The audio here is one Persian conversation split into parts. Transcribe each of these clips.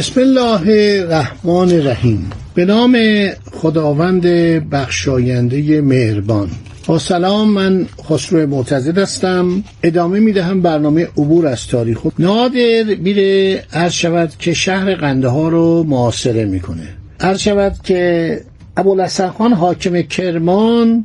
بسم الله الرحمن الرحیم. به نام خداوند بخشاینده مهربان. با سلام من خسرو معتزد هستم. ادامه می‌دهم برنامه عبور از تاریخ. نادر میره عرض شود که شهر قنده ها رو معاصره می‌کنه. عرض شود که ابوالحسن خان حاکم کرمان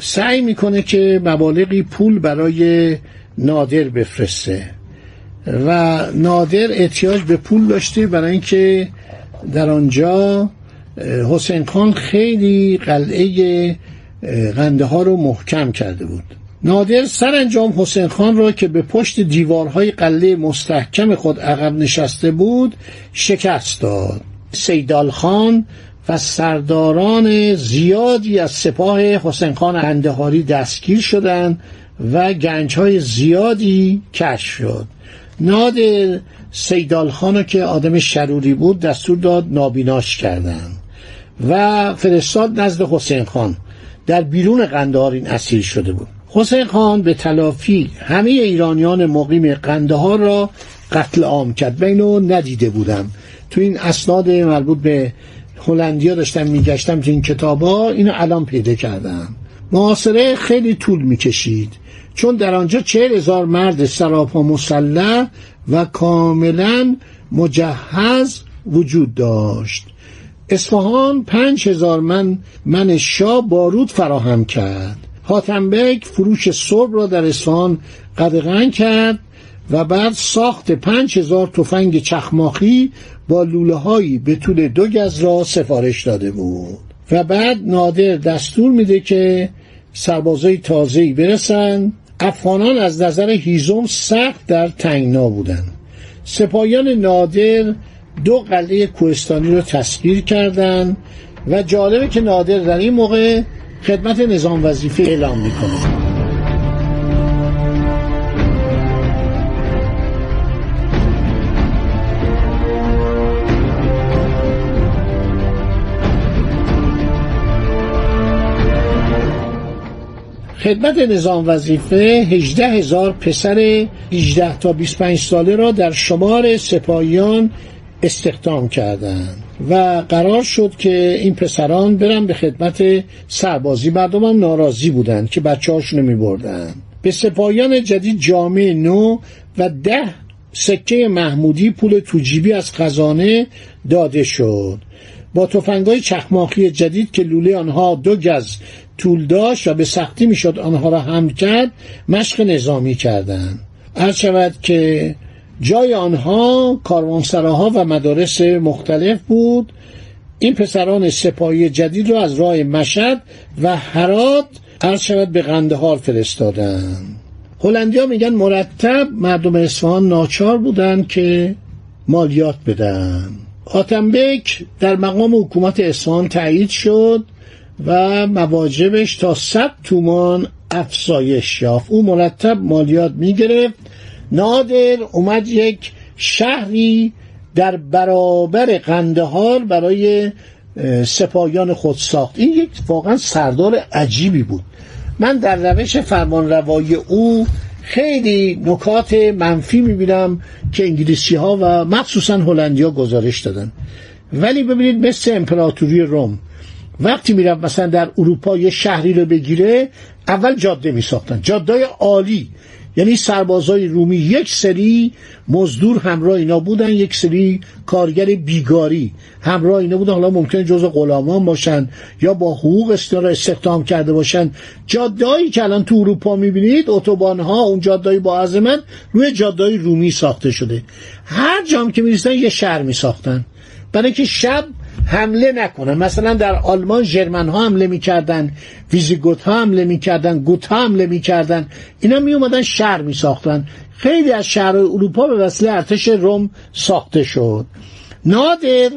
سعی می‌کنه که مبالغی پول برای نادر بفرسته. و نادر احتیاج به پول داشته برای اینکه در آنجا حسین خان خیلی قلعه قنده ها رو محکم کرده بود. نادر سرانجام حسین خان را که به پشت دیوارهای قلعه مستحکم خود عقب نشسته بود شکست داد. سیدال خان و سرداران زیادی از سپاه حسین خان اندهاری دستگیر شدند و گنج های زیادی کشف شد. نادر سیدال خانو که آدم شروری بود دستور داد نابیناش کردن و فرستاد نزد حسین خان. در بیرون قندهار این اسیر شده بود. حسین خان به تلافی همه ایرانیان مقیم قندهار را قتل عام کرد. و اینو ندیده بودم. تو این اسناد مربوط به هلندیا داشتم میگشتم تو این کتابا اینو الان پیدا کردم. معاصره خیلی طول می‌کشید. چون در آنجا چهل هزار مرد سراپا مسلح و کاملا مجهز وجود داشت. اصفهان پنج هزار من من شاه بارود فراهم کرد. حاتمبک فروش صبح را در اصفهان قدغن کرد و بعد ساخت پنج هزار تفنگ چخماخی با لوله هایی به طول دو گز را سفارش داده بود. و بعد نادر دستور میده که سربازای تازه‌ای برسن افغانان از نظر هیزم سخت در تنگنا بودند سپاهیان نادر دو قلعه کوهستانی رو تسخیر کردند و جالبه که نادر در این موقع خدمت نظام وظیفه اعلام می‌کنه خدمت نظام وظیفه 18 هزار پسر 18 تا 25 ساله را در شمار سپاهیان استخدام کردند و قرار شد که این پسران برن به خدمت سربازی مردم هم ناراضی بودند که بچه هاشونو می بردن. به سپاهیان جدید جامعه نو و ده سکه محمودی پول توجیبی از خزانه داده شد با تفنگای چخماخی جدید که لوله آنها دو گز طول داشت و به سختی می‌شد آنها را حمل کرد مشق نظامی کردند هر شود که جای آنها کاروانسراها و مدارس مختلف بود. این پسران سپاهی جدید را از راه مشد و حرات عرض شود به قندهار فرستادند. هلندیا میگن مرتب مردم اصفهان ناچار بودند که مالیات بدن. آتنبک در مقام حکومت اصفهان تایید شد. و مواجبش تا صد تومان افزایش یافت. او مرتب مالیات می‌گرفت. نادر اومد یک شهری در برابر قندهار برای سپاهیان خود ساخت. این یک واقعا سردار عجیبی بود. من در روش فرمان روایی او خیلی نکات منفی می‌بینم که انگلیسی ها و مخصوصا هلندیا گزارش دادن. ولی ببینید مثل امپراتوری روم وقتی می‌رفت مثلا در اروپا یه شهری رو بگیره اول جاده میساختن. جاده عالی. یعنی سربازای رومی یک سری مزدور همراه اینا بودن یک سری کارگر بیگاری همراه اینا بودن. حالا ممکنه جز غلامان باشن یا با حقوق استخدام کرده باشن. جادهایی که الان تو اروپا می‌بینید اتوبان ها اون جادهایی با عظمت روی جادهایی رومی ساخته شده. هر جام که می‌رسن یه شهر میساختن. برای که شب حمله نکنن. مثلا در آلمان ژرمن ها حمله می‌کردن ویزیگوت ها حمله می‌کردن گوت ها حمله می‌کردن. اینا می اومدن شهر می ساختن خیلی از شهر اروپا به وسیله ارتش روم ساخته شد. نادر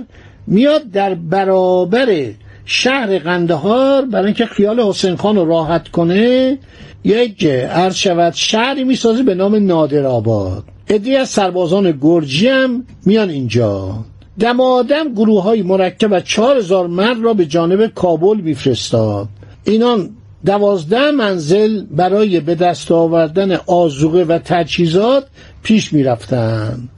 میاد در برابر شهر قندهار برای اینکه خیال حسین خان رو راحت کنه یک عرض شود شهری می‌سازه به نام نادر آباد. ادی از سربازان گرجی هم میان اینجا. دمادم گروه های مرکب از چهار هزار مرد را به جانب کابل میفرستاد. اینان دوازده منزل برای به دست آوردن آزوقه و تجهیزات پیش می‌رفتند.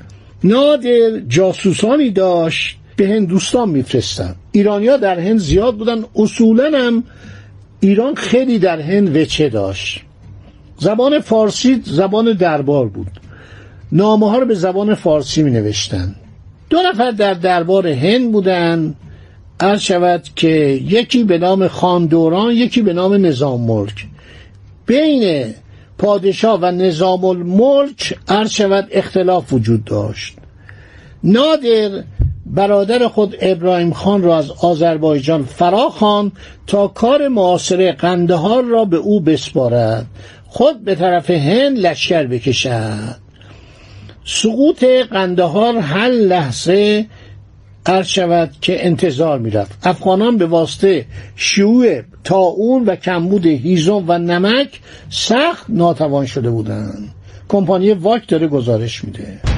نادر جاسوسانی داشت به هندوستان میفرستن ایرانیا در هند زیاد بودن اصولا هم ایران خیلی در هند وچه داشت. زبان فارسی زبان دربار بود. نامه ها رو به زبان فارسی می نوشتن دو نفر در دربار هند بودن. عرض شود که یکی به نام خاندوران یکی به نام نظام ملک. بین پادشاه و نظام الملک عرض شود اختلاف وجود داشت. نادر برادر خود ابراهیم خان را از آذربایجان فراخوان تا کار معاصره قندهار را به او بسپارد. خود به طرف هند لشکر بکشد. سقوط قندهار هر لحظه عرض شود که انتظار می‌رفت. افغانان به واسطه شیوع تاون و کمبود هیزم و نمک سخت ناتوان شده بودند. کمپانی واک داره گزارش میده.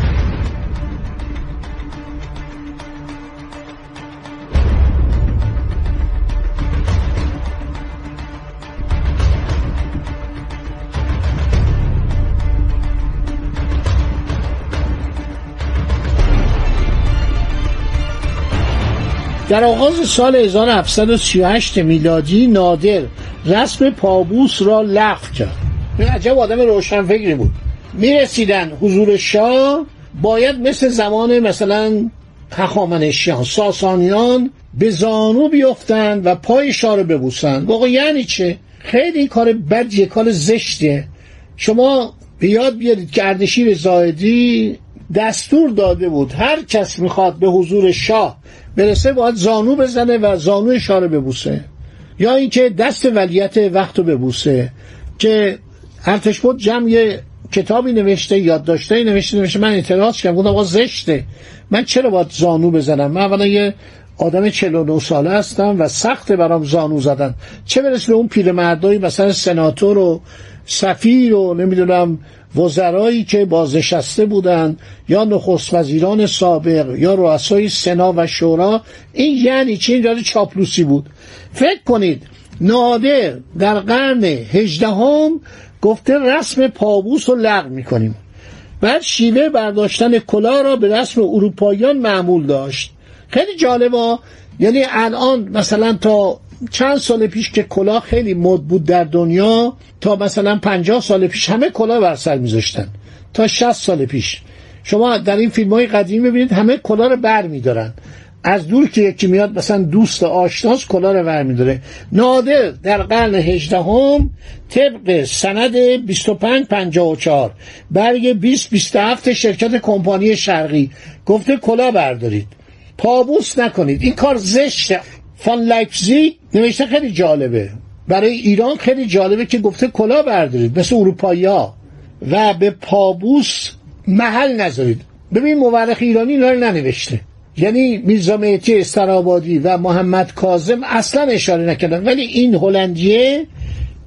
در آغاز سال 1738 میلادی نادر رسم پابوس را لغو کرد. این عجب آدم روشن فکری بود. می‌رسیدن حضور شاه باید مثل زمان مثلا هخامنشیان ساسانیان به زانو بیفتند و پای شاه رو ببوسند. واقعا یعنی چه؟ خیلی این کار بدیه کار زشته. شما به یاد بیارید که اردشیر زاهدی دستور داده بود هر کس می‌خواد به حضور شاه برسه باید زانو بزنه و زانو شاه رو ببوسه. یا اینکه دست ولیت وقت رو ببوسه که ارتش بود جمع کتابی نوشته یادداشتایی نوشته نوشته من اعتراض کردم گفتم آقا زشته. من چرا باید زانو بزنم؟ من اولا یه آدم 49 ساله هستم و سخت برام زانو زدن. چه برسه به اون پیرمردایی مثلا سناتور و سفیر و نمی‌دونم وزرایی که بازنشسته بودند یا نخست وزیران سابق یا رؤسای سنا و شورا این یعنی چه این چاپلوسی بود. فکر کنید نادر در قرن هجدهم گفته رسم پابوس رو لغو می‌کنیم. بعد شیوه برداشتن کلاه را به رسم اروپاییان معمول داشت. خیلی جالبه. یعنی الان مثلا تا چند سال پیش که کلاه خیلی مد بود در دنیا تا مثلا پنجاه سال پیش همه کلاه بر سر میذاشتن. تا 60 سال پیش. شما در این فیلم های قدیمی ببینید همه کلاه رو بر میدارن. از دور که یکی میاد مثلا دوست آشناس کلاه رو بر میداره. نادر در قرن هجدهم طبق سند 2554 برگ 2027 شرکت کمپانی شرقی. گفته کلاه بردارید. پابوس نکنید. این کار زشته. فان لایپزیگ نوشته خیلی جالبه. برای ایران خیلی جالبه که گفته کلا بردارید مثل اروپایی ها و به پابوس محل نذارید. ببین مورخ ایرانی اینا رو ننوشته. یعنی میرزا مهدی استرابادی و محمد کاظم اصلا اشاره نکردن. ولی این هلندیه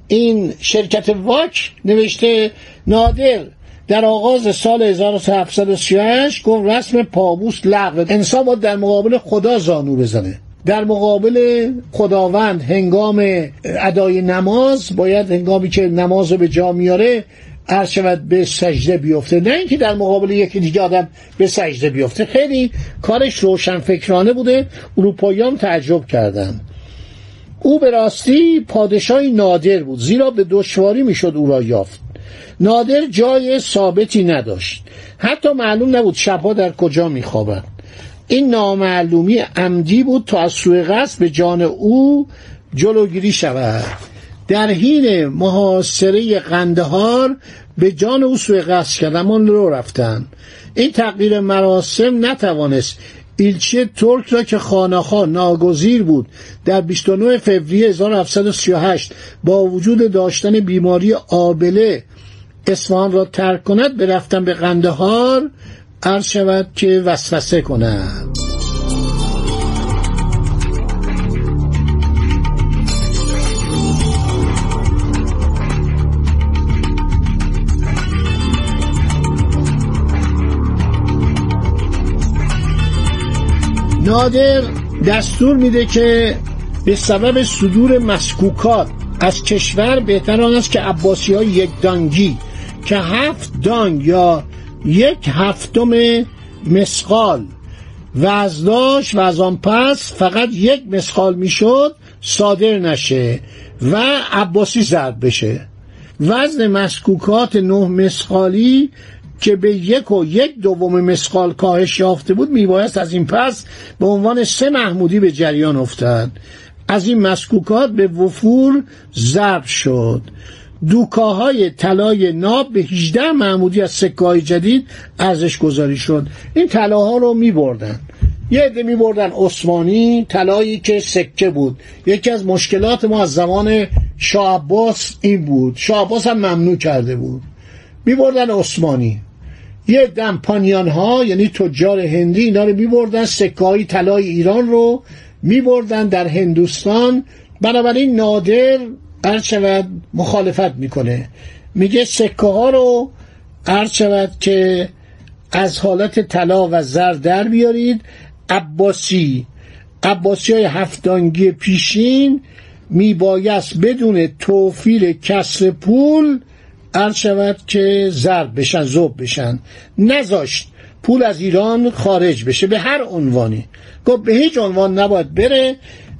این شرکت VOC نوشته نادر در آغاز سال 1738 گفت رسم پابوس لغو. انسان باید در مقابل خدا زانو بزنه. در مقابل خداوند هنگام ادای نماز باید هنگامی که نماز رو به جا میاره عرض شود به سجده بیفته. نه اینکه در مقابل یکی دیگه آدم به سجده بیفته. خیلی کارش روشن فکرانه بوده اروپاییان تعجب کردند او به راستی پادشاهی نادر بود. زیرا به دشواری می‌شد او را یافت. نادر جای ثابتی نداشت. حتی معلوم نبود شبها در کجا میخوابد. این نامعلومی عمدی بود تا از سوی قصد به جان او جلوگیری شود. در حین محاصره قندهار به جان او سوی قصد کردن رو رفتن. این تغییر مراسم نتوانست ایلچه ترک را که خانخا ناگزیر بود در 29 فوریه 1738 با وجود داشتن بیماری آبله اصفهان را ترک کند برفتن به قندهار عرض شود که وسوسه کند نادر دستور میده که به سبب صدور مسکوکات از کشور بهتر آن است که عباسی های یک دانگی که هفت دانگ یا یک هفتم مسقال. وزن داشت و از آن پس فقط یک مسقال می‌شد صادر نشه و عباسی زرد بشه. وزن مسکوکات نه مسقالی که به یک و یک دوم مسقال کاهش یافته بود میبایست از این پس به عنوان سه محمودی به جریان افتاد از این مسکوکات به وفور ضرب شد. دوکاهای طلای ناب به 18 محمودی از سکه جدید ارزش گذاری شد. این طلاها رو می بردن یه عده می بردن عثمانی طلایی که سکه بود. یکی از مشکلات ما از زمان شاه عباس این بود. شاه عباس هم ممنوع کرده بود. می بردن عثمانی. یه دم پانیان ها یعنی تجار هندی اینا رو می بردن سکه های طلای ایران رو می بردن در هندوستان. بنابراین نادر عرض شود مخالفت می‌کنه. میگه سکه ها رو عرض شود که از حالت طلا و زر در بیارید. عباسی عباسی های هفتانگی پیشین میبایست بدون توفیل کسر پول عرض شود که ضرب بشن زوب بشن. نذاشت پول از ایران خارج بشه به هر عنوانی. گفت به هیچ عنوان نباید بره.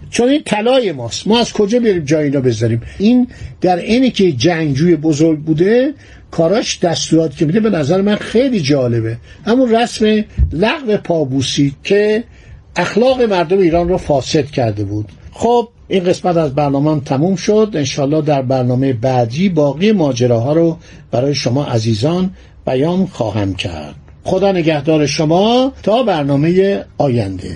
چون این طلای ماست. ما از کجا بریم جای اینا بذاریم؟ این در اینی که جنگجوی بزرگ بوده کاراش دستورات که میده به نظر من خیلی جالبه. همون رسم لغو پابوسی که اخلاق مردم ایران رو فاسد کرده بود. خب این قسمت از برنامه هم تموم شد. انشالله در برنامه بعدی باقی ماجراها رو برای شما عزیزان بیان خواهم کرد. خدا نگهدار شما تا برنامه آینده.